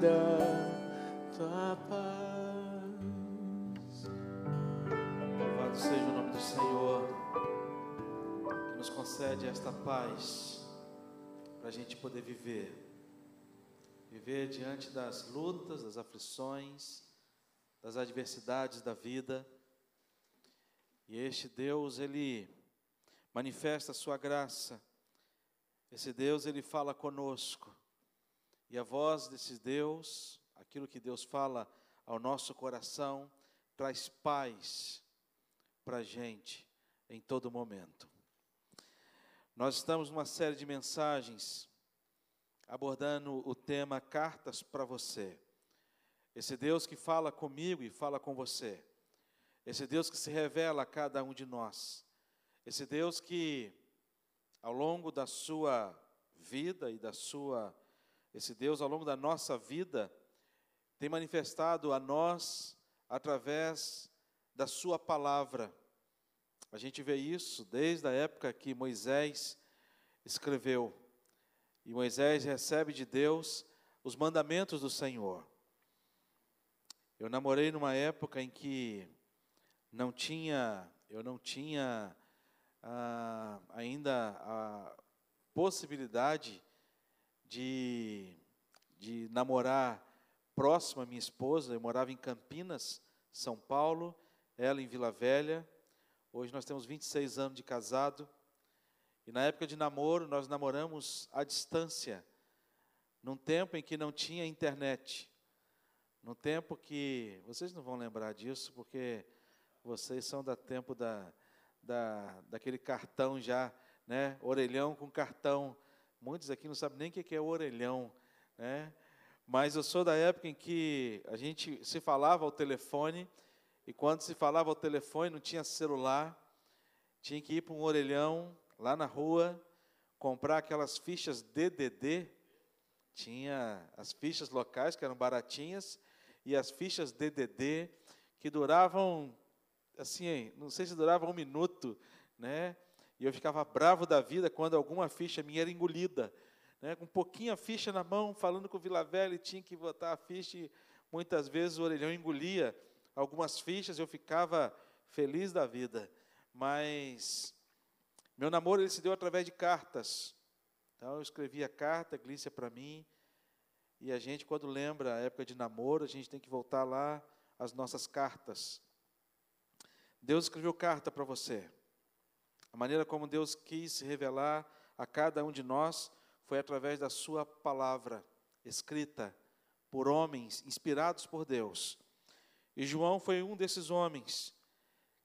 dá tua paz. Louvado seja o nome do Senhor, que nos concede esta paz, para a gente poder viver. Viver diante das lutas, das aflições, das adversidades da vida. E este Deus, Ele manifesta a Sua graça. Esse Deus, Ele fala conosco. E a voz desse Deus, aquilo que Deus fala ao nosso coração, traz paz para a gente em todo momento. Nós estamos numa série de mensagens abordando o tema Cartas para você. Esse Deus que fala comigo e fala com você. Esse Deus que se revela a cada um de nós. Esse Deus que, ao longo da sua vida e da sua esse Deus, ao longo da nossa vida, tem manifestado a nós através da Sua palavra. A gente vê isso desde a época que Moisés escreveu. E Moisés recebe de Deus os mandamentos do Senhor. Eu namorei numa época em que não tinha, eu não tinha ah, ainda a possibilidade de, de namorar próximo à minha esposa. Eu morava em Campinas, São Paulo, ela em Vila Velha. Hoje nós temos 26 anos de casado. E na época de namoro, nós namoramos à distância, num tempo em que não tinha internet. Num tempo que. Vocês não vão lembrar disso, porque vocês são da tempo da, da, daquele cartão já, né? Orelhão com cartão Muitos aqui não sabem nem o que é orelhão, né? Mas eu sou da época em que a gente se falava ao telefone, e quando se falava ao telefone não tinha celular, tinha que ir para um orelhão lá na rua, comprar aquelas fichas DDD, tinha as fichas locais que eram baratinhas, e as fichas DDD que duravam, assim, não sei se duravam um minuto, né? E eu ficava bravo da vida quando alguma ficha minha era engolida. Né, com pouquinha ficha na mão, falando com o Vila Velha, e tinha que botar a ficha, e muitas vezes o orelhão engolia algumas fichas, eu ficava feliz da vida. Mas meu namoro ele se deu através de cartas. Então eu escrevia carta, Glícia para mim, e a gente, quando lembra a época de namoro, a gente tem que voltar lá às nossas cartas. Deus escreveu carta para você. A maneira como Deus quis se revelar a cada um de nós foi através da Sua palavra, escrita por homens inspirados por Deus. E João foi um desses homens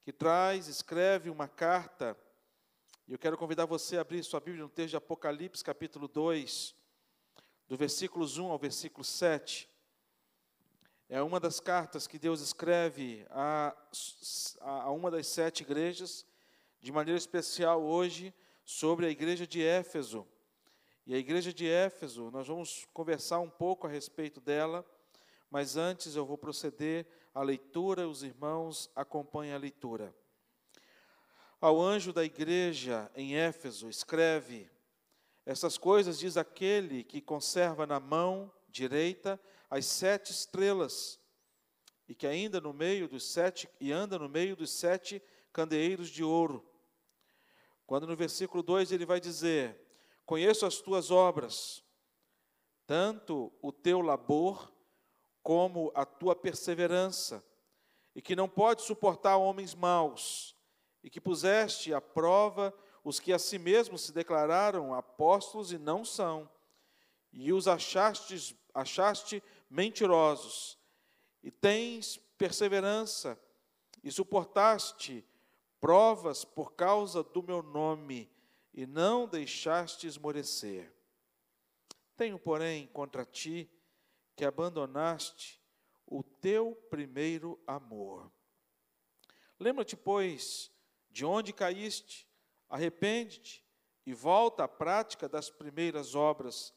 que traz, escreve uma carta. E eu quero convidar você a abrir sua Bíblia no texto de Apocalipse, capítulo 2, do versículos 1 ao versículo 7. É uma das cartas que Deus escreve a, a uma das sete igrejas de maneira especial hoje sobre a igreja de Éfeso. E a igreja de Éfeso, nós vamos conversar um pouco a respeito dela, mas antes eu vou proceder à leitura, os irmãos acompanhem a leitura. Ao anjo da igreja em Éfeso, escreve: Essas coisas diz aquele que conserva na mão direita as sete estrelas, e que ainda no meio dos sete e anda no meio dos sete candeeiros de ouro. Quando no versículo 2 ele vai dizer: Conheço as tuas obras, tanto o teu labor como a tua perseverança, e que não pode suportar homens maus, e que puseste à prova os que a si mesmos se declararam apóstolos e não são, e os achaste, achaste mentirosos, e tens perseverança, e suportaste provas por causa do meu nome e não deixaste esmorecer. Tenho, porém, contra ti que abandonaste o teu primeiro amor. Lembra-te, pois, de onde caíste, arrepende-te e volta à prática das primeiras obras.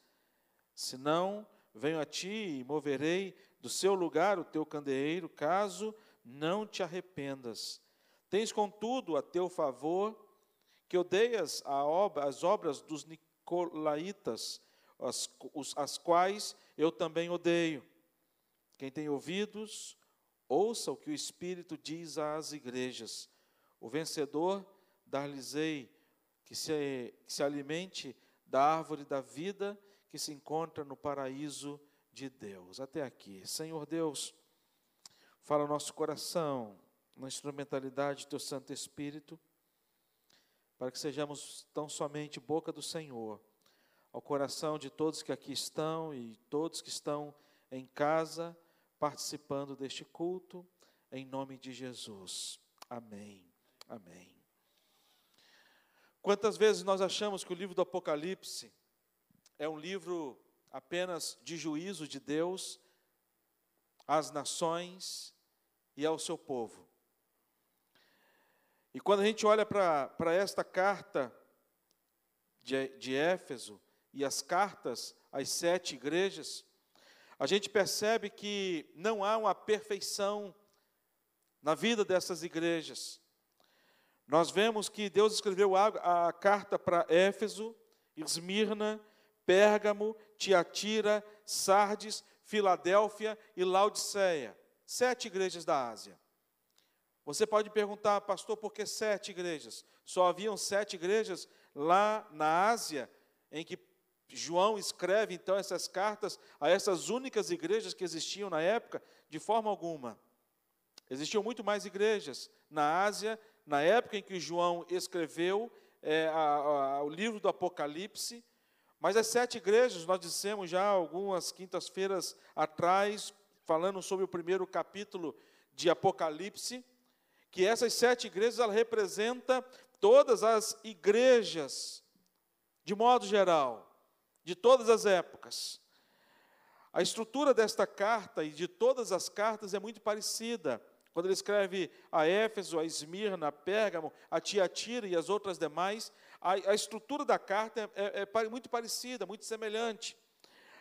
Senão, venho a ti e moverei do seu lugar o teu candeeiro, caso não te arrependas. Tens, contudo, a teu favor que odeias obra, as obras dos nicolaítas, as, as quais eu também odeio. Quem tem ouvidos, ouça o que o Espírito diz às igrejas. O vencedor, dar-lhes-ei que se, que se alimente da árvore da vida que se encontra no paraíso de Deus. Até aqui. Senhor Deus, fala nosso coração, na instrumentalidade do Teu Santo Espírito, para que sejamos tão somente boca do Senhor, ao coração de todos que aqui estão e todos que estão em casa participando deste culto, em nome de Jesus. Amém. Amém. Quantas vezes nós achamos que o livro do Apocalipse é um livro apenas de juízo de Deus às nações e ao seu povo? E quando a gente olha para esta carta de, de Éfeso e as cartas às sete igrejas, a gente percebe que não há uma perfeição na vida dessas igrejas. Nós vemos que Deus escreveu a, a carta para Éfeso, Esmirna, Pérgamo, Tiatira, Sardes, Filadélfia e Laodiceia. Sete igrejas da Ásia. Você pode perguntar, pastor, por que sete igrejas? Só haviam sete igrejas lá na Ásia, em que João escreve então essas cartas a essas únicas igrejas que existiam na época? De forma alguma. Existiam muito mais igrejas na Ásia na época em que João escreveu é, a, a, o livro do Apocalipse, mas as sete igrejas, nós dissemos já algumas quintas-feiras atrás, falando sobre o primeiro capítulo de Apocalipse, que essas sete igrejas ela representa todas as igrejas, de modo geral, de todas as épocas. A estrutura desta carta e de todas as cartas é muito parecida. Quando ele escreve a Éfeso, a Esmirna, a Pérgamo, a Tiatira e as outras demais, a, a estrutura da carta é, é, é, muito parecida, muito semelhante.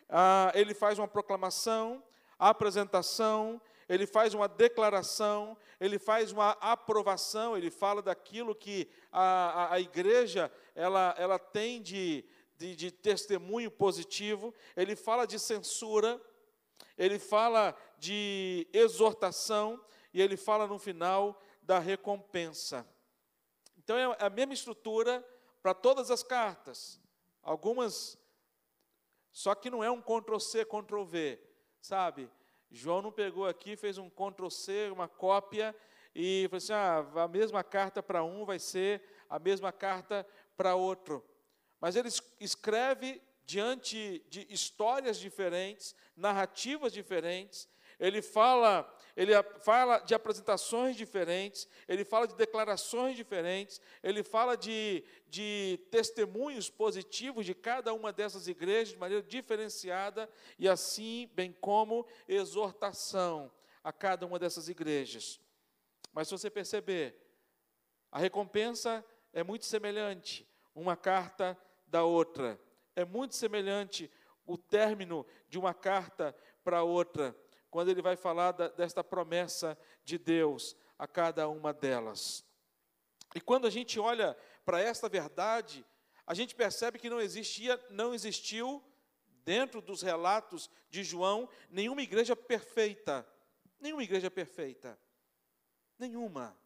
Ah, ele faz uma proclamação, a apresentação, ele faz uma declaração, ele faz uma aprovação, ele fala daquilo que a, a, a igreja ela, ela tem de, de, de testemunho positivo, ele fala de censura, ele fala de exortação, e ele fala no final da recompensa. Então é a mesma estrutura para todas as cartas. Algumas, só que não é um Ctrl-C, Ctrl-V, sabe? João não pegou aqui, fez um Ctrl-C, uma cópia, e falou assim: ah, a mesma carta para um vai ser a mesma carta para outro. Mas ele escreve diante de histórias diferentes, narrativas diferentes, ele fala, ele fala de apresentações diferentes, ele fala de declarações diferentes, ele fala de, de testemunhos positivos de cada uma dessas igrejas de maneira diferenciada, e assim, bem como exortação a cada uma dessas igrejas. Mas se você perceber, a recompensa é muito semelhante, uma carta da outra. É muito semelhante o término de uma carta para outra quando ele vai falar da, desta promessa de Deus a cada uma delas. E quando a gente olha para esta verdade, a gente percebe que não existia, não existiu dentro dos relatos de João nenhuma igreja perfeita. Nenhuma igreja perfeita. Nenhuma.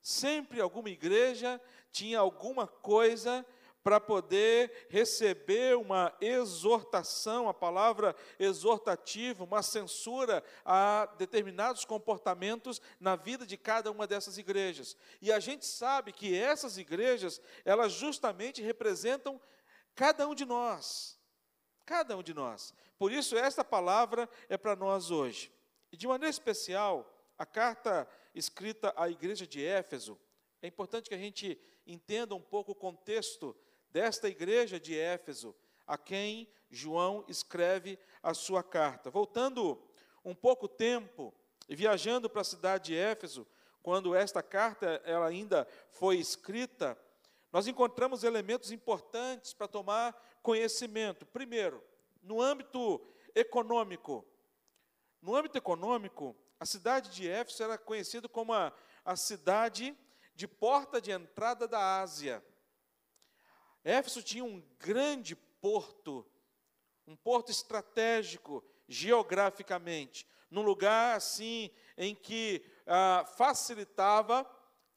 Sempre alguma igreja tinha alguma coisa para poder receber uma exortação, a palavra exortativa, uma censura a determinados comportamentos na vida de cada uma dessas igrejas. E a gente sabe que essas igrejas, elas justamente representam cada um de nós. Cada um de nós. Por isso, esta palavra é para nós hoje. E de maneira especial, a carta escrita à igreja de Éfeso, é importante que a gente entenda um pouco o contexto desta igreja de Éfeso, a quem João escreve a sua carta. Voltando um pouco tempo e viajando para a cidade de Éfeso, quando esta carta ela ainda foi escrita, nós encontramos elementos importantes para tomar conhecimento. Primeiro, no âmbito econômico. No âmbito econômico, a cidade de Éfeso era conhecida como a, a cidade de porta de entrada da Ásia. Éfeso tinha um grande porto, um porto estratégico geograficamente, num lugar assim em que ah, facilitava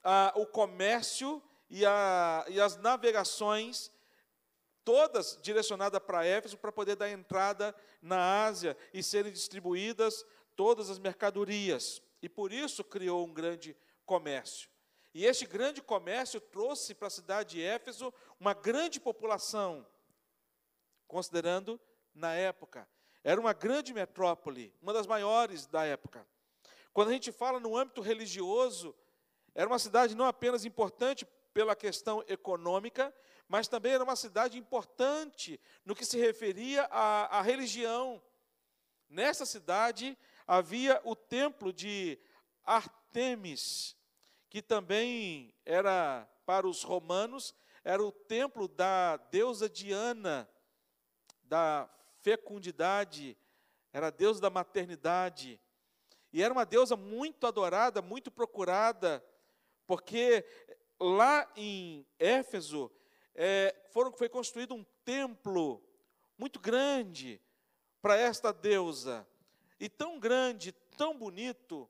ah, o comércio e, a, e as navegações, todas direcionadas para Éfeso, para poder dar entrada na Ásia e serem distribuídas todas as mercadorias. E por isso criou um grande comércio. E este grande comércio trouxe para a cidade de Éfeso uma grande população, considerando na época. Era uma grande metrópole, uma das maiores da época. Quando a gente fala no âmbito religioso, era uma cidade não apenas importante pela questão econômica, mas também era uma cidade importante no que se referia à, à religião. Nessa cidade havia o templo de Artemis, que também era para os romanos, era o templo da deusa Diana, da fecundidade, era a deusa da maternidade. E era uma deusa muito adorada, muito procurada, porque lá em Éfeso é, foram, foi construído um templo muito grande para esta deusa. E tão grande, tão bonito,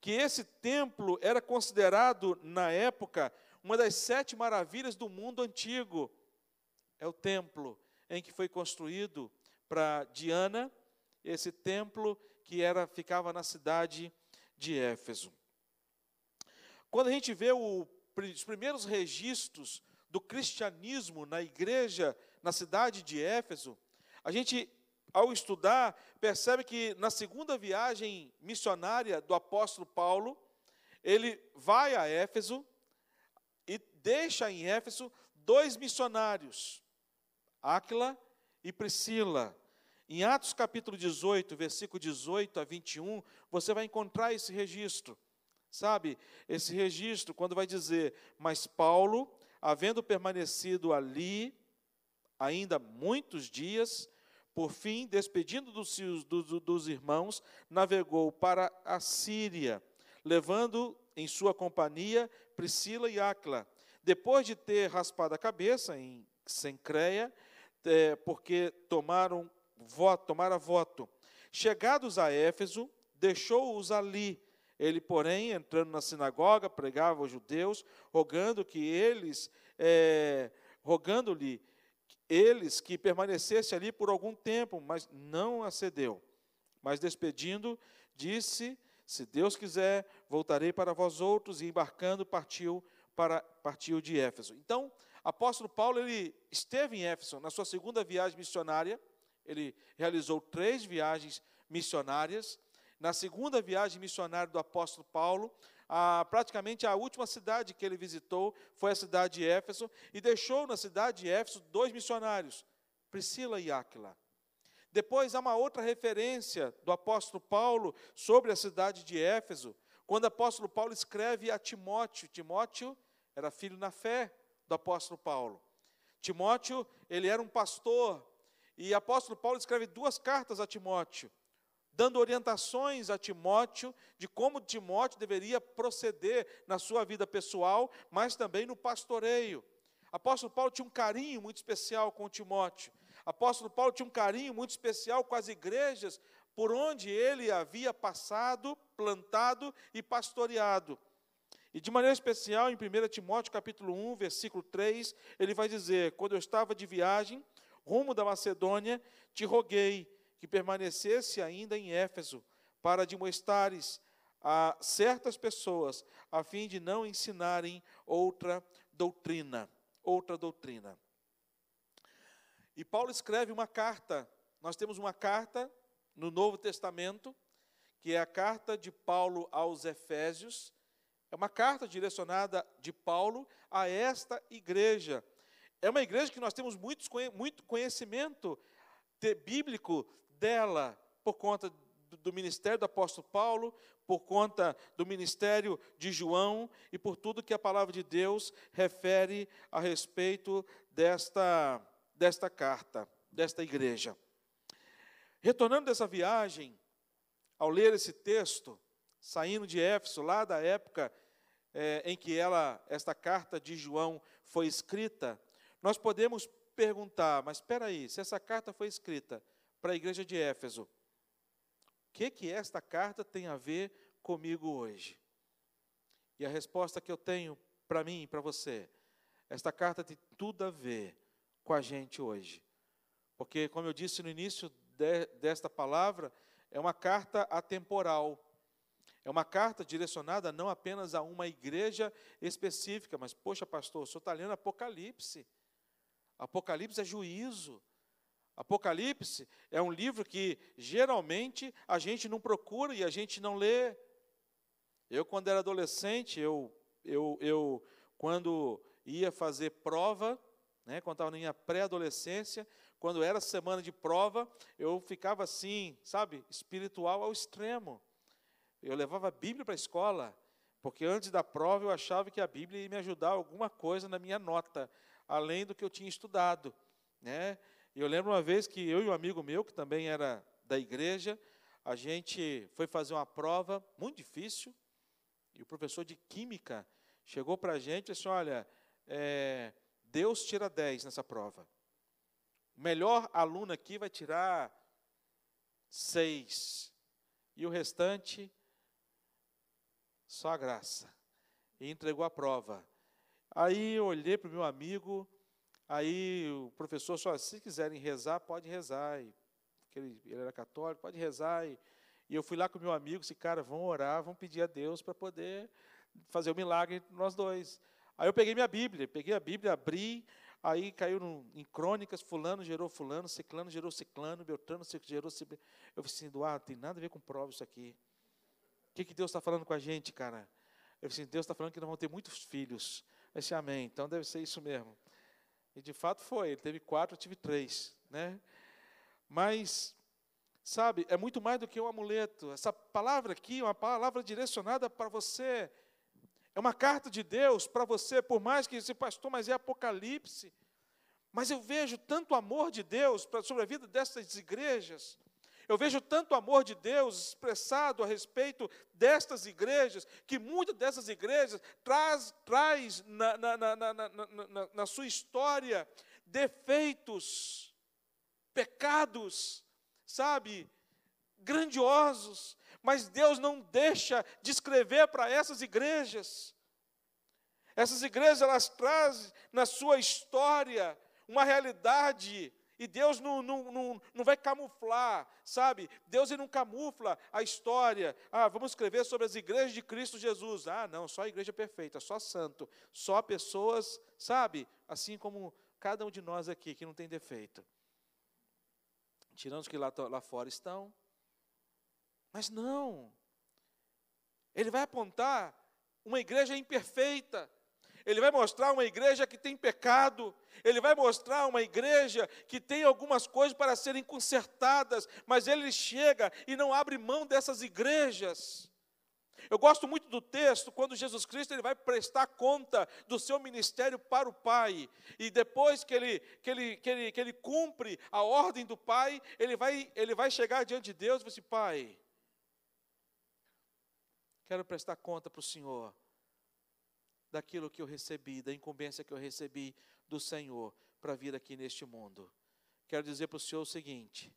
que esse templo era considerado, na época, uma das sete maravilhas do mundo antigo. É o templo em que foi construído para Diana, esse templo que era ficava na cidade de Éfeso. Quando a gente vê o, os primeiros registros do cristianismo na igreja na cidade de Éfeso, a gente, ao estudar, percebe que na segunda viagem missionária do apóstolo Paulo, ele vai a Éfeso e deixa em Éfeso dois missionários, Áquila e Priscila. Em Atos capítulo 18, versículo 18 a 21, você vai encontrar esse registro. Sabe, esse registro, quando vai dizer, mas Paulo, havendo permanecido ali ainda muitos dias, por fim, despedindo dos, dos, dos irmãos, navegou para a Síria, levando em sua companhia Priscila e Áquila. Depois de ter raspado a cabeça em Sencreia, é, porque tomaram voto, tomara voto. Chegados a Éfeso, deixou-os ali. Ele, porém, entrando na sinagoga, pregava aos judeus, rogando que eles, é, rogando-lhe eles que permanecesse ali por algum tempo, mas não acedeu. Mas despedindo, disse: Se Deus quiser, voltarei para vós outros, e embarcando partiu para partiu de Éfeso. Então, apóstolo Paulo ele esteve em Éfeso na sua segunda viagem missionária ele realizou três viagens missionárias. Na segunda viagem missionária do apóstolo Paulo, a, praticamente a última cidade que ele visitou foi a cidade de Éfeso, e deixou na cidade de Éfeso dois missionários, Priscila e Áquila. Depois há uma outra referência do apóstolo Paulo sobre a cidade de Éfeso, quando o apóstolo Paulo escreve a Timóteo. Timóteo era filho na fé do apóstolo Paulo. Timóteo, ele era um pastor e o apóstolo Paulo escreve duas cartas a Timóteo, dando orientações a Timóteo de como Timóteo deveria proceder na sua vida pessoal, mas também no pastoreio. Apóstolo Paulo tinha um carinho muito especial com Timóteo. Apóstolo Paulo tinha um carinho muito especial com as igrejas por onde ele havia passado, plantado e pastoreado. E de maneira especial, em 1 Timóteo capítulo 1, versículo 3, ele vai dizer: Quando eu estava de viagem, rumo da Macedônia, te roguei que permanecesse ainda em Éfeso, para demonstrares a certas pessoas, a fim de não ensinarem outra doutrina, outra doutrina. E Paulo escreve uma carta. Nós temos uma carta no Novo Testamento, que é a carta de Paulo aos Efésios. É uma carta direcionada de Paulo a esta igreja, é uma igreja que nós temos muito conhecimento bíblico dela, por conta do ministério do apóstolo Paulo, por conta do ministério de João e por tudo que a palavra de Deus refere a respeito desta, desta carta, desta igreja. Retornando dessa viagem, ao ler esse texto, saindo de Éfeso, lá da época é, em que ela, esta carta de João foi escrita, nós podemos perguntar, mas espera aí, se essa carta foi escrita para a igreja de Éfeso: O que, que esta carta tem a ver comigo hoje? E a resposta que eu tenho para mim e para você, esta carta tem tudo a ver com a gente hoje. Porque, como eu disse no início de, desta palavra, é uma carta atemporal. É uma carta direcionada não apenas a uma igreja específica, mas, poxa, pastor, o senhor está lendo Apocalipse. Apocalipse é juízo. Apocalipse é um livro que geralmente a gente não procura e a gente não lê. Eu, quando era adolescente, eu, eu, eu quando ia fazer prova, né, quando estava na minha pré-adolescência, quando era semana de prova, eu ficava assim, sabe, espiritual ao extremo. Eu levava a Bíblia para a escola, porque antes da prova eu achava que a Bíblia ia me ajudar alguma coisa na minha nota, além do que eu tinha estudado. Né? Eu lembro uma vez que eu e um amigo meu, que também era da igreja, a gente foi fazer uma prova muito difícil, e o professor de Química chegou para a gente e disse: Olha, é, Deus tira 10 nessa prova. O melhor aluno aqui vai tirar 6. E o restante, só a graça. E entregou a prova. Aí eu olhei para o meu amigo, aí o professor só, se quiserem rezar, pode rezar. E, ele, ele era católico, pode rezar. E, e eu fui lá com meu amigo, disse, cara, vamos orar, vamos pedir a Deus para poder fazer o um milagre nós dois. Aí eu peguei minha Bíblia, peguei a Bíblia, abri, aí caiu no, em crônicas, fulano gerou fulano, ciclano gerou ciclano, beltrano gerou ciclano. Eu falei assim, Eduardo, tem nada a ver com prova isso aqui. O que, que Deus está falando com a gente, cara? Eu falei assim, Deus está falando que nós vamos ter muitos filhos. Eu disse, amém, então deve ser isso mesmo. E de fato foi, ele teve quatro, eu tive três. Né? Mas Sabe, é muito mais do que um amuleto. Essa palavra aqui é uma palavra direcionada para você. É uma carta de Deus para você, por mais que esse pastor, mas é Apocalipse. Mas eu vejo tanto amor de Deus sobre a vida dessas igrejas. Eu vejo tanto amor de Deus expressado a respeito destas igrejas, que muitas dessas igrejas traz, traz na, na, na, na sua história defeitos, pecados, sabe, grandiosos, mas Deus não deixa de escrever para essas igrejas. Essas igrejas, elas trazem na sua história uma realidade, e Deus não, não, não, não vai camuflar, sabe? Deus não camufla a história. Ah, vamos escrever sobre as igrejas de Cristo Jesus. Ah, não, só a igreja perfeita, só santo, só pessoas, sabe? Assim como cada um de nós aqui que não tem defeito tirando os que lá, lá fora estão. Mas não. Ele vai apontar uma igreja imperfeita. Ele vai mostrar uma igreja que tem pecado. Ele vai mostrar uma igreja que tem algumas coisas para serem consertadas. Mas ele chega e não abre mão dessas igrejas. Eu gosto muito do texto quando Jesus Cristo ele vai prestar conta do seu ministério para o Pai. E depois que ele, que ele, que ele, que ele cumpre a ordem do Pai, ele vai, ele vai chegar diante de Deus e vai dizer: Pai, quero prestar conta para o Senhor daquilo que eu recebi, da incumbência que eu recebi do Senhor para vir aqui neste mundo. Quero dizer para o Senhor o seguinte: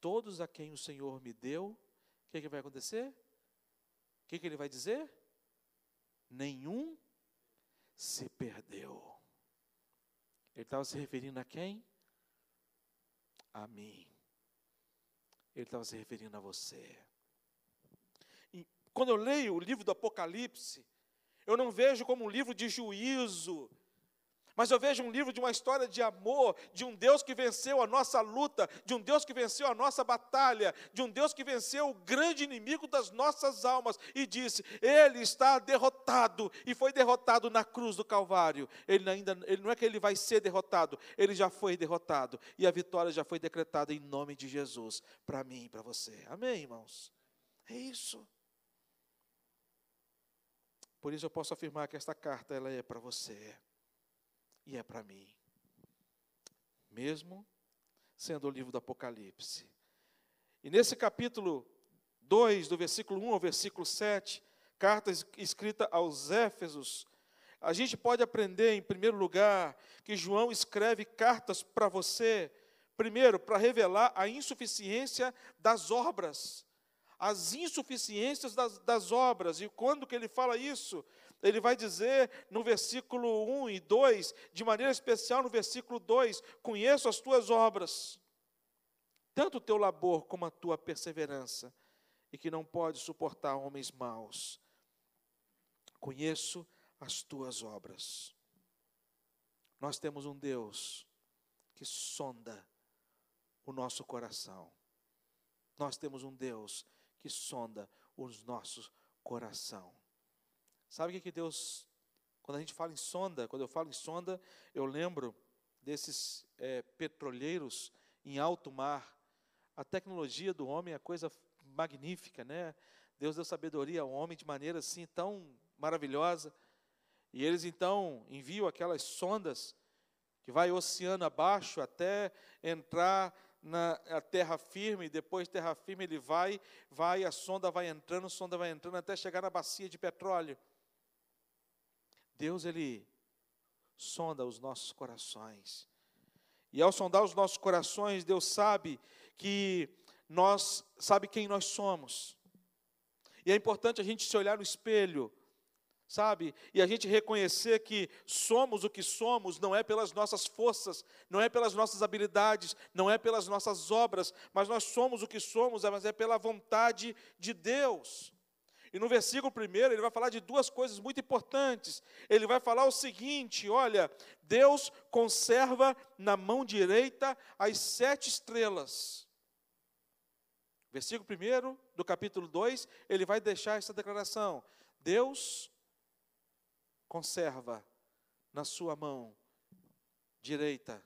todos a quem o Senhor me deu, o que, que vai acontecer? O que, que ele vai dizer? Nenhum se perdeu. Ele estava se referindo a quem? A mim. Ele estava se referindo a você. E quando eu leio o livro do Apocalipse, eu não vejo como um livro de juízo, mas eu vejo um livro de uma história de amor, de um Deus que venceu a nossa luta, de um Deus que venceu a nossa batalha, de um Deus que venceu o grande inimigo das nossas almas e disse: Ele está derrotado e foi derrotado na cruz do Calvário. Ele ainda, ele não é que ele vai ser derrotado, ele já foi derrotado e a vitória já foi decretada em nome de Jesus para mim e para você. Amém, irmãos. É isso. Por isso eu posso afirmar que esta carta ela é para você e é para mim. Mesmo sendo o livro do Apocalipse. E nesse capítulo 2, do versículo 1 ao versículo 7, carta escrita aos Éfesos, a gente pode aprender, em primeiro lugar, que João escreve cartas para você, Primeiro, para revelar a insuficiência das obras. As insuficiências das, das obras. E quando que ele fala isso? Ele vai dizer no versículo 1 e 2, de maneira especial no versículo 2: Conheço as tuas obras, tanto o teu labor como a tua perseverança, e que não pode suportar homens maus. Conheço as tuas obras. Nós temos um Deus que sonda o nosso coração. Nós temos um Deus que sonda os nossos coração. Sabe o que, que Deus, quando a gente fala em sonda, quando eu falo em sonda, eu lembro desses é, petroleiros em alto mar. A tecnologia do homem é coisa magnífica, né? Deus deu sabedoria ao homem de maneira assim tão maravilhosa. E eles então enviam aquelas sondas que vai oceano abaixo até entrar na terra firme, depois terra firme ele vai, vai, a sonda vai entrando, a sonda vai entrando até chegar na bacia de petróleo. Deus ele sonda os nossos corações. E ao sondar os nossos corações, Deus sabe que nós sabe quem nós somos. E é importante a gente se olhar no espelho sabe? E a gente reconhecer que somos o que somos não é pelas nossas forças, não é pelas nossas habilidades, não é pelas nossas obras, mas nós somos o que somos, mas é pela vontade de Deus. E no versículo primeiro ele vai falar de duas coisas muito importantes. Ele vai falar o seguinte: olha, Deus conserva na mão direita as sete estrelas. Versículo 1 do capítulo 2, ele vai deixar essa declaração: Deus conserva na sua mão direita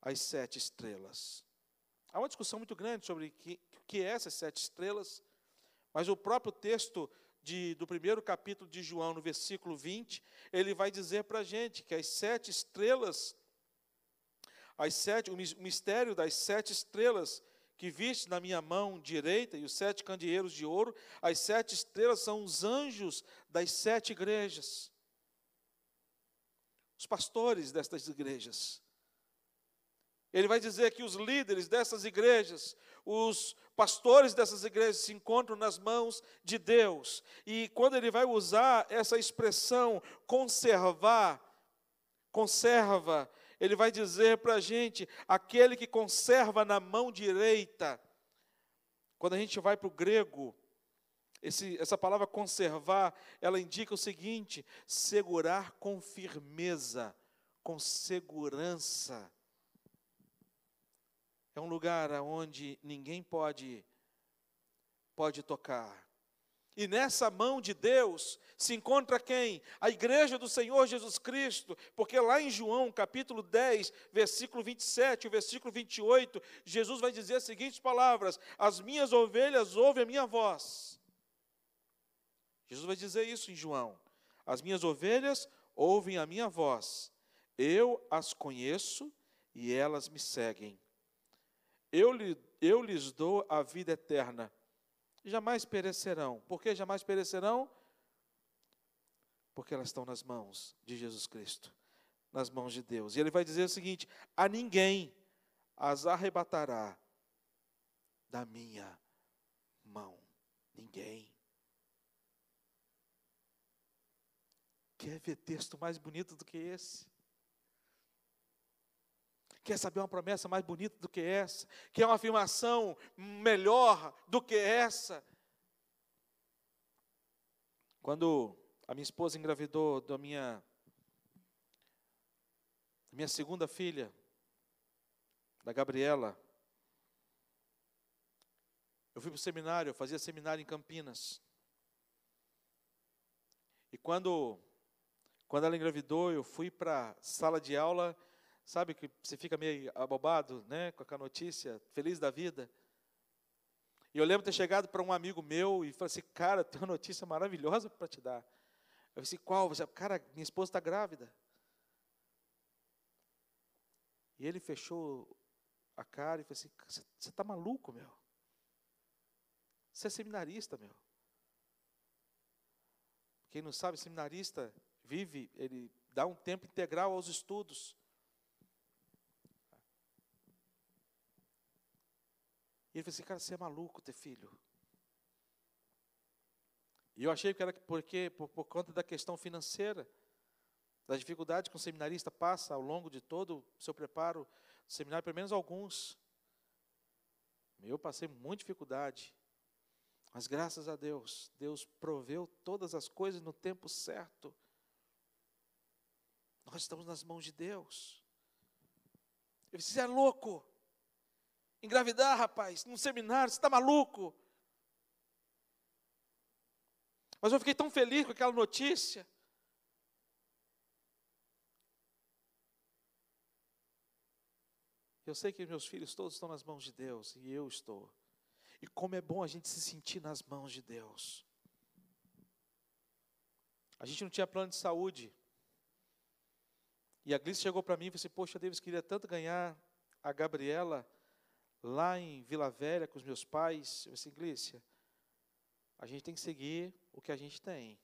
as sete estrelas. Há uma discussão muito grande sobre o que é essas sete estrelas, mas o próprio texto de, do primeiro capítulo de João, no versículo 20, ele vai dizer para a gente que as sete estrelas, as sete, o mistério das sete estrelas que viste na minha mão direita e os sete candeeiros de ouro, as sete estrelas são os anjos das sete igrejas. Os pastores destas igrejas. Ele vai dizer que os líderes dessas igrejas, os pastores dessas igrejas se encontram nas mãos de Deus. E quando ele vai usar essa expressão conservar, conserva, ele vai dizer para a gente: aquele que conserva na mão direita. Quando a gente vai para o grego, esse, essa palavra conservar, ela indica o seguinte: segurar com firmeza, com segurança. É um lugar onde ninguém pode pode tocar. E nessa mão de Deus se encontra quem? A igreja do Senhor Jesus Cristo, porque lá em João, capítulo 10, versículo 27, o versículo 28, Jesus vai dizer as seguintes palavras: As minhas ovelhas ouvem a minha voz. Jesus vai dizer isso em João: As minhas ovelhas ouvem a minha voz. Eu as conheço e elas me seguem. Eu, eu lhes dou a vida eterna jamais perecerão. Por que jamais perecerão? Porque elas estão nas mãos de Jesus Cristo, nas mãos de Deus. E ele vai dizer o seguinte: a ninguém as arrebatará da minha mão. Ninguém. Quer ver texto mais bonito do que esse? Quer saber uma promessa mais bonita do que essa? Quer uma afirmação melhor do que essa? Quando a minha esposa engravidou da minha, minha segunda filha, da Gabriela, eu fui para o seminário, eu fazia seminário em Campinas. E quando, quando ela engravidou, eu fui para a sala de aula Sabe que você fica meio abobado, né, com a notícia, feliz da vida. E eu lembro ter chegado para um amigo meu e falei assim, cara, tem uma notícia maravilhosa para te dar. Eu disse, qual? Você, cara, minha esposa está grávida. E ele fechou a cara e falou assim, você está maluco, meu? Você é seminarista, meu. Quem não sabe, seminarista vive, ele dá um tempo integral aos estudos. Ele falou assim, cara, você é maluco ter filho. E eu achei que era porque, por, por conta da questão financeira, da dificuldade que um seminarista passa ao longo de todo o seu preparo do seminário, pelo menos alguns. Eu passei muita dificuldade. Mas graças a Deus, Deus proveu todas as coisas no tempo certo. Nós estamos nas mãos de Deus. Eu disse, é louco. Engravidar, rapaz, num seminário, você está maluco. Mas eu fiquei tão feliz com aquela notícia. Eu sei que meus filhos todos estão nas mãos de Deus e eu estou. E como é bom a gente se sentir nas mãos de Deus. A gente não tinha plano de saúde. E a Glice chegou para mim e disse: Poxa, Deus, queria tanto ganhar a Gabriela lá em Vila Velha com os meus pais. Eu disse: Glícia, a gente tem que seguir o que a gente tem.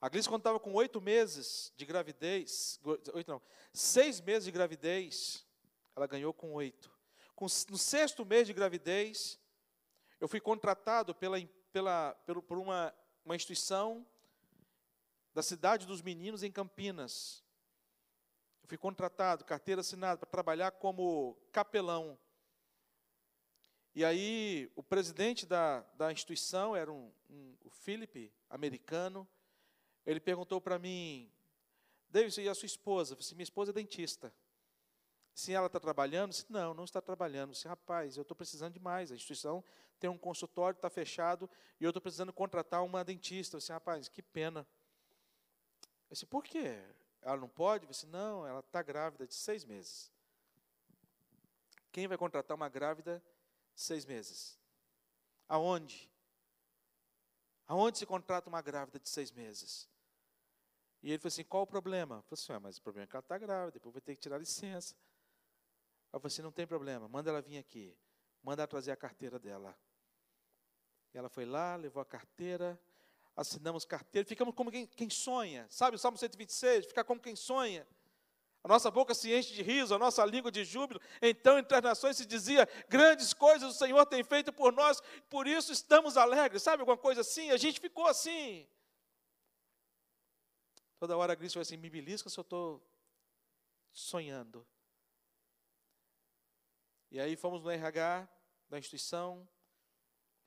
A Glice, quando estava com oito meses de gravidez, oito não, seis meses de gravidez, ela ganhou com oito. Com, no sexto mês de gravidez, eu fui contratado pela, pela, pelo, por uma, uma instituição da cidade dos meninos em Campinas. Fui contratado, carteira assinada, para trabalhar como capelão. E aí, o presidente da, da instituição era um, um, o Philip, americano. Ele perguntou para mim, David, e a sua esposa? Eu disse, minha esposa é dentista. Se ela está trabalhando? Eu disse, não, não está trabalhando. Eu disse, rapaz, eu estou precisando de mais. A instituição tem um consultório, está fechado, e eu estou precisando contratar uma dentista. Eu disse, rapaz, que pena. Eu disse, por quê? Ela não pode? Disse, não, ela está grávida de seis meses. Quem vai contratar uma grávida seis meses. Aonde? Aonde se contrata uma grávida de seis meses? E ele falou assim: qual o problema? Eu falei assim: ah, mas o problema é que ela está grávida, depois vai ter que tirar licença. Eu falei assim: não tem problema, manda ela vir aqui, manda ela trazer a carteira dela. E ela foi lá, levou a carteira, assinamos carteira, ficamos como quem, quem sonha, sabe o Salmo 126? Ficar como quem sonha. A nossa boca se enche de riso, a nossa língua de júbilo. Então, entre as nações se dizia: grandes coisas o Senhor tem feito por nós, por isso estamos alegres. Sabe alguma coisa assim? A gente ficou assim. Toda hora a Cristo vai assim: me belisca se eu estou sonhando. E aí fomos no RH da instituição,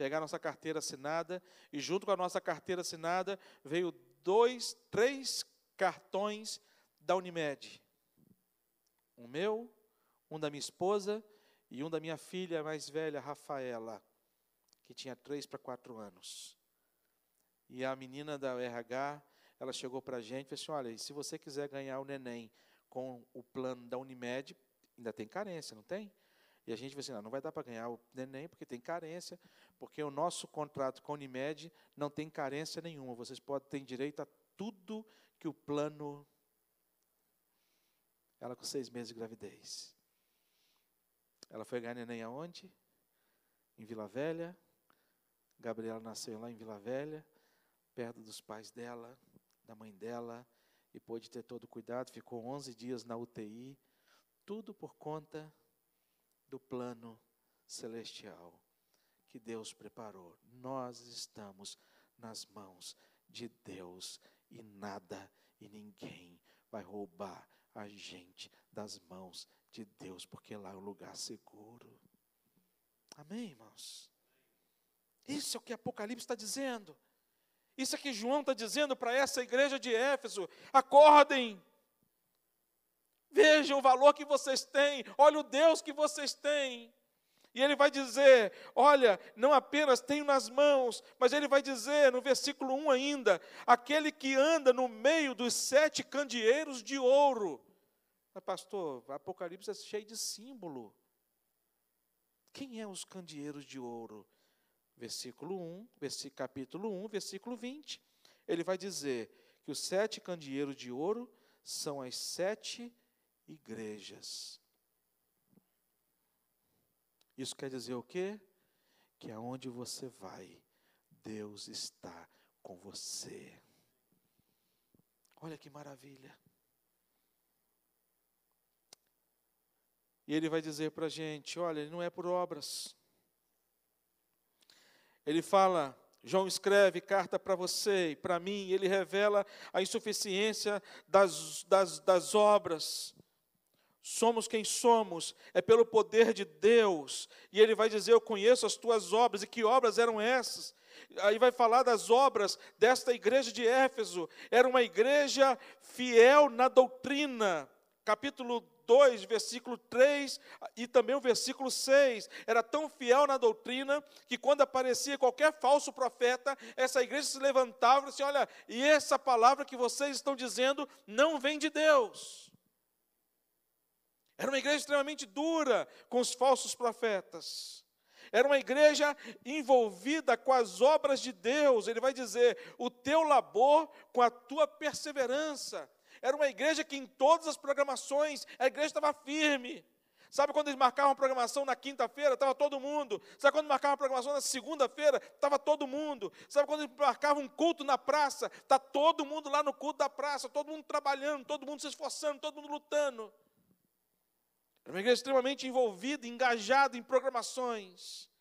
pegar nossa carteira assinada, e junto com a nossa carteira assinada veio dois, três cartões da Unimed. Um meu, um da minha esposa e um da minha filha mais velha, Rafaela, que tinha três para quatro anos. E a menina da RH, ela chegou para a gente e falou assim: olha, se você quiser ganhar o neném com o plano da Unimed, ainda tem carência, não tem? E a gente falou assim: não, não vai dar para ganhar o neném porque tem carência, porque o nosso contrato com a Unimed não tem carência nenhuma. Vocês podem ter direito a tudo que o plano ela com seis meses de gravidez. Ela foi ganhar neném aonde? Em Vila Velha. Gabriela nasceu lá em Vila Velha, perto dos pais dela, da mãe dela, e pôde ter todo o cuidado. Ficou 11 dias na UTI, tudo por conta do plano celestial que Deus preparou. Nós estamos nas mãos de Deus e nada e ninguém vai roubar a gente das mãos de Deus, porque lá é um lugar seguro. Amém, irmãos? Isso é o que Apocalipse está dizendo. Isso é que João está dizendo para essa igreja de Éfeso: acordem, vejam o valor que vocês têm, olha o Deus que vocês têm. E ele vai dizer: Olha, não apenas tenho nas mãos, mas ele vai dizer no versículo 1 ainda: Aquele que anda no meio dos sete candeeiros de ouro. Mas, pastor, Apocalipse é cheio de símbolo. Quem é os candeeiros de ouro? Versículo 1, versículo, capítulo 1, versículo 20. Ele vai dizer que os sete candeeiros de ouro são as sete igrejas. Isso quer dizer o quê? Que aonde você vai, Deus está com você. Olha que maravilha. E ele vai dizer para a gente: olha, não é por obras. Ele fala, João escreve carta para você e para mim, ele revela a insuficiência das, das, das obras. Somos quem somos, é pelo poder de Deus. E ele vai dizer: Eu conheço as tuas obras. E que obras eram essas? Aí vai falar das obras desta igreja de Éfeso. Era uma igreja fiel na doutrina. Capítulo 2, versículo 3 e também o versículo 6. Era tão fiel na doutrina que quando aparecia qualquer falso profeta, essa igreja se levantava e disse: Olha, e essa palavra que vocês estão dizendo não vem de Deus. Era uma igreja extremamente dura com os falsos profetas. Era uma igreja envolvida com as obras de Deus. Ele vai dizer: o teu labor com a tua perseverança. Era uma igreja que em todas as programações a igreja estava firme. Sabe quando eles marcavam a programação na quinta-feira, estava todo mundo. Sabe quando marcavam a programação na segunda-feira, estava todo mundo. Sabe quando eles marcavam um culto na praça, está todo mundo lá no culto da praça, todo mundo trabalhando, todo mundo se esforçando, todo mundo lutando. Era uma igreja extremamente envolvida, engajada em programações.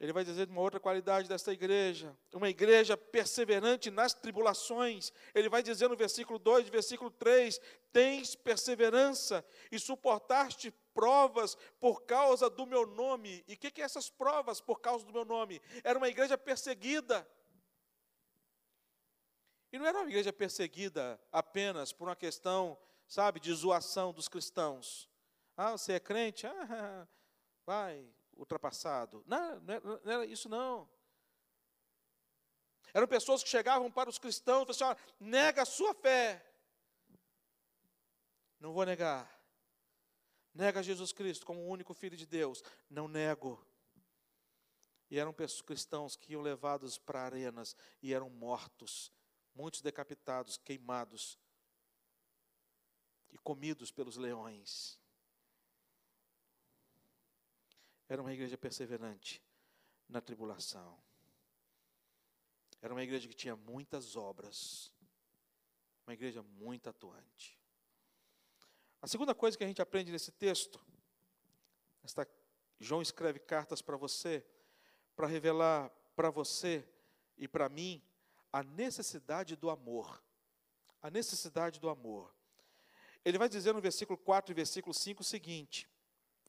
Ele vai dizer de uma outra qualidade desta igreja, uma igreja perseverante nas tribulações. Ele vai dizer no versículo 2, versículo 3: Tens perseverança e suportaste provas por causa do meu nome. E o que, que é essas provas por causa do meu nome? Era uma igreja perseguida. E não era uma igreja perseguida apenas por uma questão sabe, de zoação dos cristãos. Ah, você é crente? Ah, vai, ultrapassado. Não, não era, não era isso não. Eram pessoas que chegavam para os cristãos e falavam assim, nega a sua fé. Não vou negar. Nega Jesus Cristo como o único Filho de Deus. Não nego. E eram pessoas, cristãos que iam levados para arenas e eram mortos, muitos decapitados, queimados, e comidos pelos leões. Era uma igreja perseverante na tribulação. Era uma igreja que tinha muitas obras. Uma igreja muito atuante. A segunda coisa que a gente aprende nesse texto, esta, João escreve cartas para você, para revelar para você e para mim a necessidade do amor. A necessidade do amor. Ele vai dizer no versículo 4 e versículo 5 o seguinte: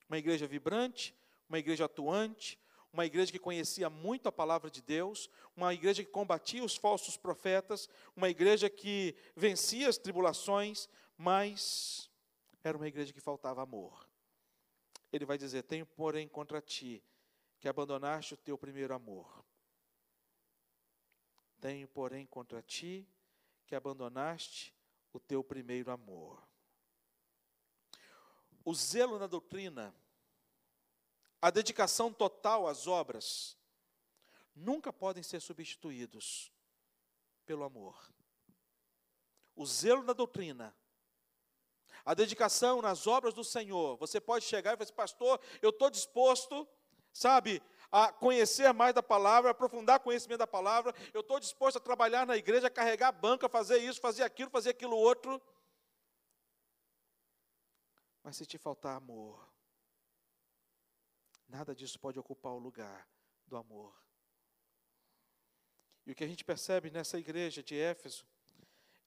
uma igreja vibrante, uma igreja atuante, uma igreja que conhecia muito a palavra de Deus, uma igreja que combatia os falsos profetas, uma igreja que vencia as tribulações, mas era uma igreja que faltava amor. Ele vai dizer: Tenho, porém, contra ti que abandonaste o teu primeiro amor. Tenho, porém, contra ti que abandonaste o teu primeiro amor o zelo na doutrina, a dedicação total às obras, nunca podem ser substituídos pelo amor. O zelo na doutrina, a dedicação nas obras do Senhor. Você pode chegar e falar assim, pastor, eu estou disposto, sabe, a conhecer mais da palavra, aprofundar conhecimento da palavra, eu estou disposto a trabalhar na igreja, carregar a banca, fazer isso, fazer aquilo, fazer aquilo outro. Mas se te faltar amor, nada disso pode ocupar o lugar do amor. E o que a gente percebe nessa igreja de Éfeso,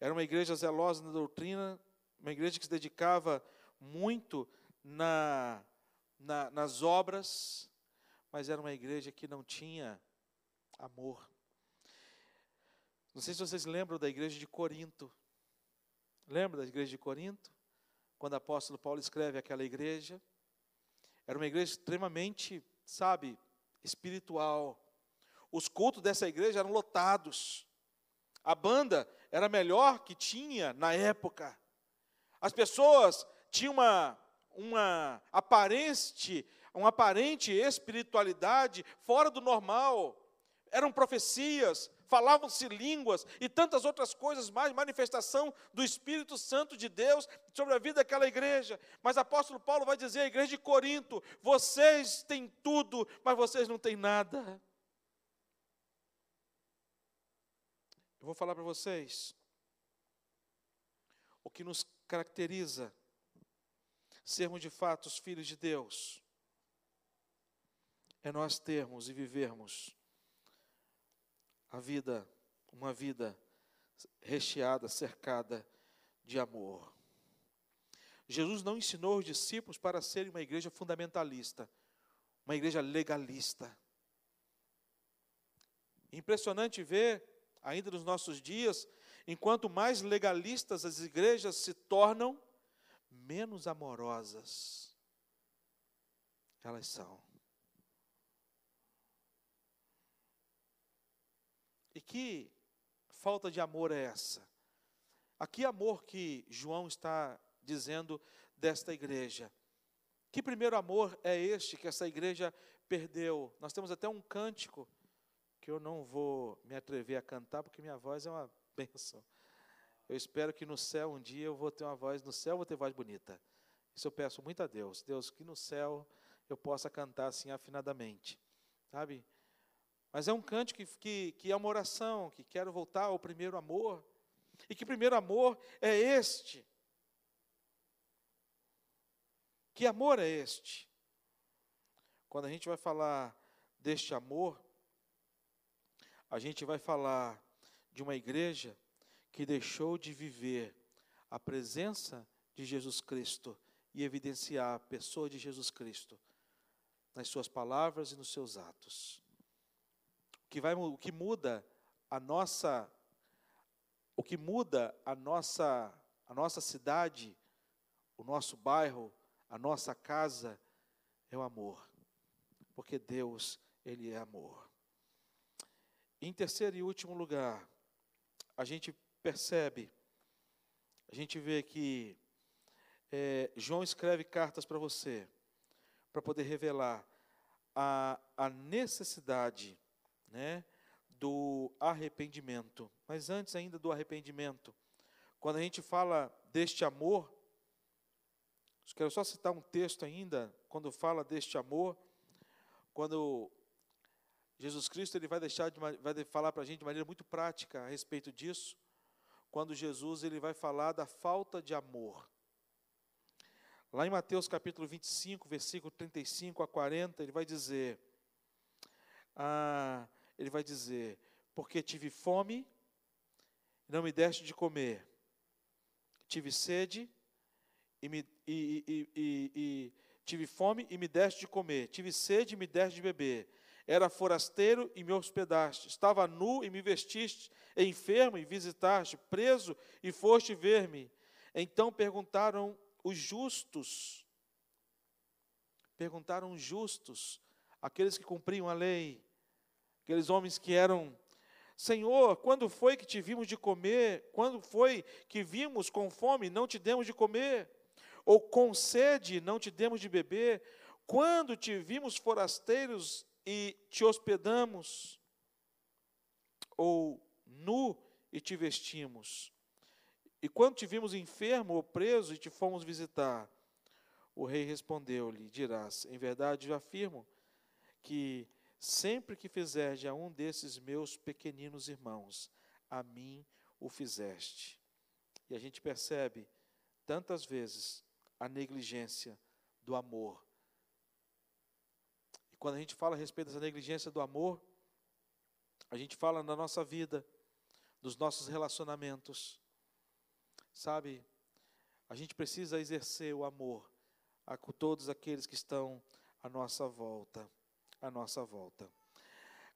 era uma igreja zelosa na doutrina, uma igreja que se dedicava muito na, na, nas obras, mas era uma igreja que não tinha amor. Não sei se vocês lembram da igreja de Corinto. Lembra da igreja de Corinto? Quando o apóstolo Paulo escreve aquela igreja. Era uma igreja extremamente, sabe, espiritual. Os cultos dessa igreja eram lotados. A banda era a melhor que tinha na época. As pessoas tinham uma, uma aparente, uma aparente espiritualidade fora do normal. Eram profecias, falavam-se línguas e tantas outras coisas mais, manifestação do Espírito Santo de Deus sobre a vida daquela igreja. Mas o apóstolo Paulo vai dizer à igreja de Corinto: vocês têm tudo, mas vocês não têm nada. Eu vou falar para vocês o que nos caracteriza sermos de fato os filhos de Deus, é nós termos e vivermos a vida, uma vida recheada, cercada de amor. Jesus não ensinou os discípulos para serem uma igreja fundamentalista, uma igreja legalista. Impressionante ver, ainda nos nossos dias, enquanto mais legalistas as igrejas se tornam, menos amorosas elas são. E que falta de amor é essa? A que amor que João está dizendo desta igreja? Que primeiro amor é este que essa igreja perdeu? Nós temos até um cântico que eu não vou me atrever a cantar porque minha voz é uma bênção. Eu espero que no céu um dia eu vou ter uma voz, no céu eu vou ter voz bonita. Isso eu peço muito a Deus. Deus, que no céu eu possa cantar assim afinadamente. Sabe? Mas é um canto que, que, que é uma oração, que quero voltar ao primeiro amor. E que primeiro amor é este. Que amor é este? Quando a gente vai falar deste amor, a gente vai falar de uma igreja que deixou de viver a presença de Jesus Cristo e evidenciar a pessoa de Jesus Cristo nas suas palavras e nos seus atos. Que, vai, o que muda a nossa o que muda a nossa a nossa cidade, o nosso bairro, a nossa casa é o amor. Porque Deus, ele é amor. Em terceiro e último lugar, a gente percebe, a gente vê que é, João escreve cartas para você, para poder revelar a, a necessidade né, do arrependimento. Mas antes ainda do arrependimento, quando a gente fala deste amor, quero só citar um texto ainda, quando fala deste amor, quando Jesus Cristo ele vai deixar de, vai falar para a gente de maneira muito prática a respeito disso quando Jesus ele vai falar da falta de amor. Lá em Mateus capítulo 25, versículo 35 a 40, ele vai dizer, ah, ele vai dizer, porque tive fome, não me deste de comer, tive sede e, me, e, e, e, tive fome e me deste de comer, tive sede e me deste de beber, era forasteiro e me hospedaste, estava nu e me vestiste, enfermo e visitaste, preso e foste ver-me. Então perguntaram os justos, perguntaram os justos, aqueles que cumpriam a lei, aqueles homens que eram Senhor, quando foi que te vimos de comer? Quando foi que vimos com fome, não te demos de comer? Ou com sede, não te demos de beber? Quando te vimos forasteiros e te hospedamos? Ou nu e te vestimos? E quando te vimos enfermo ou preso e te fomos visitar? O rei respondeu-lhe: Dirás, em verdade eu afirmo que sempre que fizeste a um desses meus pequeninos irmãos, a mim o fizeste. E a gente percebe tantas vezes a negligência do amor quando a gente fala a respeito dessa negligência do amor, a gente fala na nossa vida, dos nossos relacionamentos. Sabe, a gente precisa exercer o amor a todos aqueles que estão à nossa volta, à nossa volta.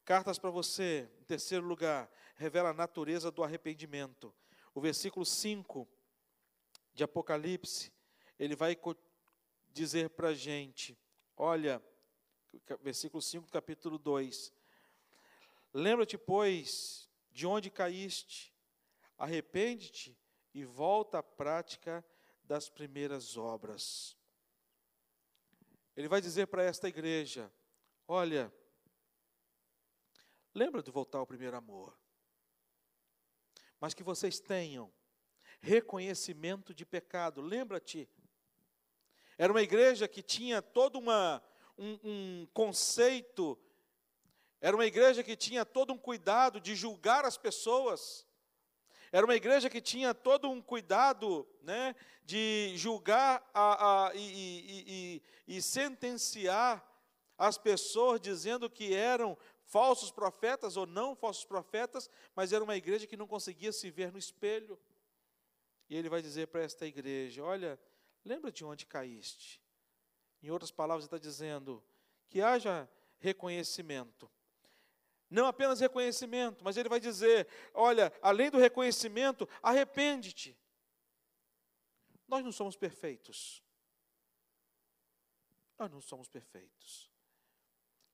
Cartas para você, em terceiro lugar, revela a natureza do arrependimento. O versículo 5 de Apocalipse, ele vai dizer para a gente: olha, versículo 5 do capítulo 2. Lembra-te, pois, de onde caíste, arrepende-te e volta à prática das primeiras obras. Ele vai dizer para esta igreja: olha, lembra de voltar ao primeiro amor, mas que vocês tenham reconhecimento de pecado. Lembra-te, era uma igreja que tinha toda uma um, um conceito, era uma igreja que tinha todo um cuidado de julgar as pessoas. Era uma igreja que tinha todo um cuidado né, de julgar a, a, e, e, e, e sentenciar as pessoas, dizendo que eram falsos profetas ou não falsos profetas, mas era uma igreja que não conseguia se ver no espelho. E ele vai dizer para esta igreja: Olha, lembra de onde caíste. Em outras palavras, ele está dizendo que haja reconhecimento. Não apenas reconhecimento, mas ele vai dizer: olha, além do reconhecimento, arrepende-te. Nós não somos perfeitos. Nós não somos perfeitos.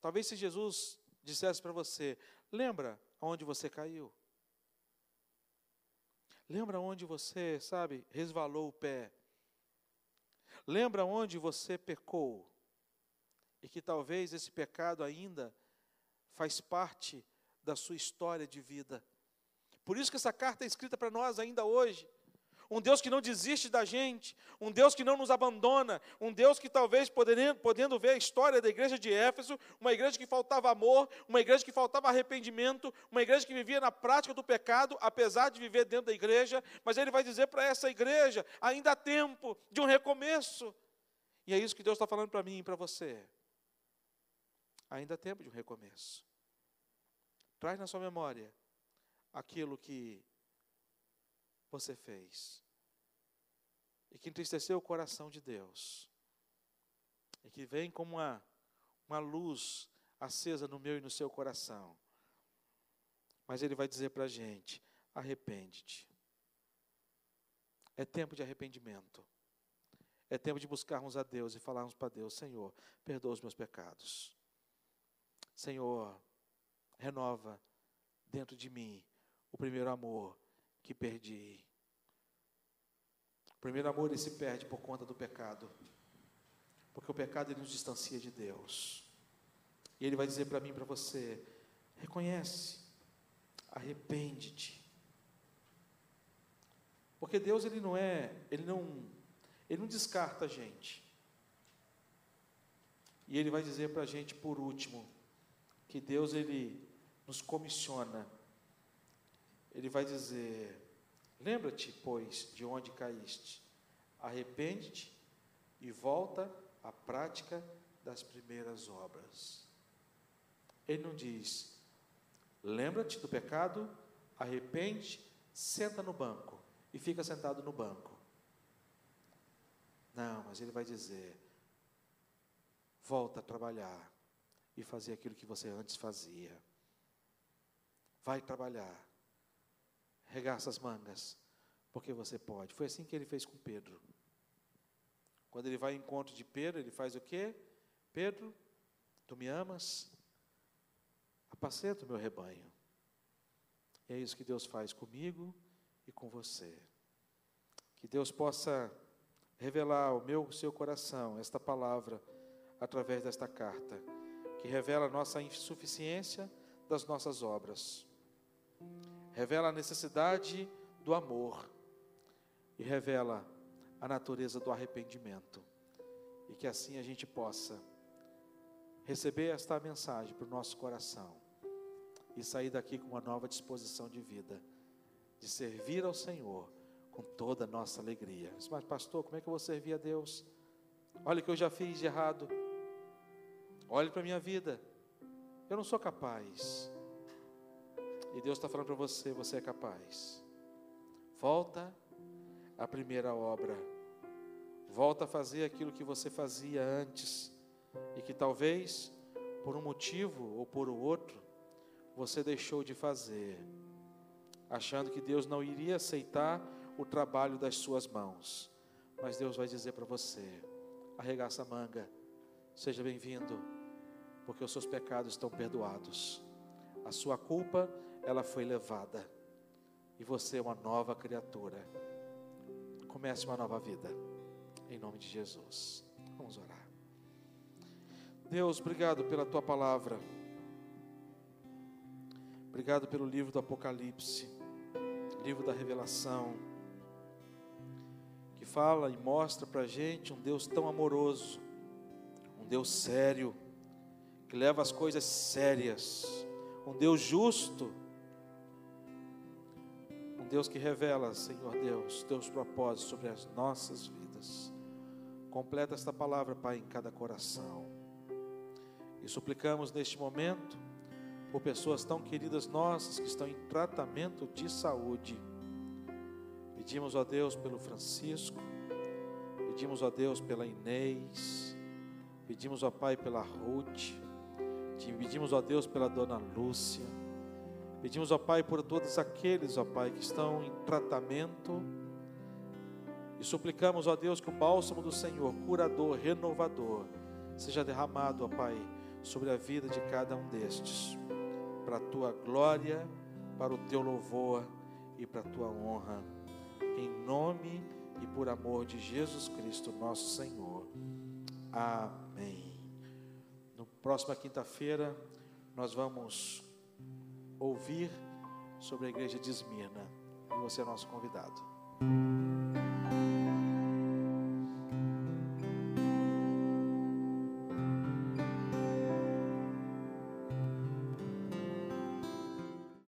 Talvez se Jesus dissesse para você: lembra onde você caiu? Lembra onde você, sabe, resvalou o pé? Lembra onde você pecou? E que talvez esse pecado ainda faz parte da sua história de vida. Por isso que essa carta é escrita para nós ainda hoje um Deus que não desiste da gente, um Deus que não nos abandona, um Deus que talvez, podendo, podendo ver a história da igreja de Éfeso, uma igreja que faltava amor, uma igreja que faltava arrependimento, uma igreja que vivia na prática do pecado, apesar de viver dentro da igreja, mas ele vai dizer para essa igreja: ainda há tempo de um recomeço. E é isso que Deus está falando para mim e para você. Ainda há tempo de um recomeço. Traz na sua memória aquilo que você fez. E que entristeceu o coração de Deus. E que vem como uma, uma luz acesa no meu e no seu coração. Mas Ele vai dizer para a gente: arrepende-te. É tempo de arrependimento. É tempo de buscarmos a Deus e falarmos para Deus: Senhor, perdoa os meus pecados. Senhor, renova dentro de mim o primeiro amor que perdi. O primeiro amor ele se perde por conta do pecado. Porque o pecado ele nos distancia de Deus. E ele vai dizer para mim para você: reconhece, arrepende-te. Porque Deus ele não é, ele não, ele não descarta a gente. E ele vai dizer para a gente por último que Deus ele nos comissiona ele vai dizer: Lembra-te, pois, de onde caíste, arrepende-te e volta à prática das primeiras obras. Ele não diz: Lembra-te do pecado, arrepende, senta no banco e fica sentado no banco. Não, mas ele vai dizer: volta a trabalhar e fazer aquilo que você antes fazia. Vai trabalhar regaça as mangas, porque você pode. Foi assim que ele fez com Pedro. Quando ele vai ao encontro de Pedro, ele faz o quê? Pedro, tu me amas? Apacenta o meu rebanho. E é isso que Deus faz comigo e com você. Que Deus possa revelar ao meu seu coração esta palavra através desta carta, que revela a nossa insuficiência das nossas obras revela a necessidade do amor e revela a natureza do arrependimento. E que assim a gente possa receber esta mensagem para o nosso coração e sair daqui com uma nova disposição de vida, de servir ao Senhor com toda a nossa alegria. Mas, pastor, como é que eu vou servir a Deus? Olha o que eu já fiz de errado. Olhe para a minha vida. Eu não sou capaz. E Deus está falando para você: você é capaz. Volta à primeira obra. Volta a fazer aquilo que você fazia antes. E que talvez, por um motivo ou por outro, você deixou de fazer. Achando que Deus não iria aceitar o trabalho das suas mãos. Mas Deus vai dizer para você: arregaça a manga, seja bem-vindo, porque os seus pecados estão perdoados. A sua culpa ela foi levada. E você é uma nova criatura. Comece uma nova vida. Em nome de Jesus. Vamos orar. Deus, obrigado pela tua palavra. Obrigado pelo livro do Apocalipse, livro da revelação, que fala e mostra para a gente um Deus tão amoroso, um Deus sério, que leva as coisas sérias, um Deus justo, um Deus que revela, Senhor Deus, teus propósitos sobre as nossas vidas. Completa esta palavra, Pai, em cada coração. E suplicamos neste momento por pessoas tão queridas nossas que estão em tratamento de saúde. Pedimos a Deus pelo Francisco, pedimos a Deus pela Inês, pedimos ao Pai pela Ruth, pedimos a Deus pela Dona Lúcia, pedimos ao Pai por todos aqueles, ó Pai, que estão em tratamento e suplicamos a Deus que o bálsamo do Senhor, curador, renovador, seja derramado, ó Pai, sobre a vida de cada um destes para a tua glória, para o teu louvor e para a tua honra. Em nome e por amor de Jesus Cristo, nosso Senhor. Amém. No próxima quinta-feira, nós vamos ouvir sobre a igreja de Esmirna. E você é nosso convidado.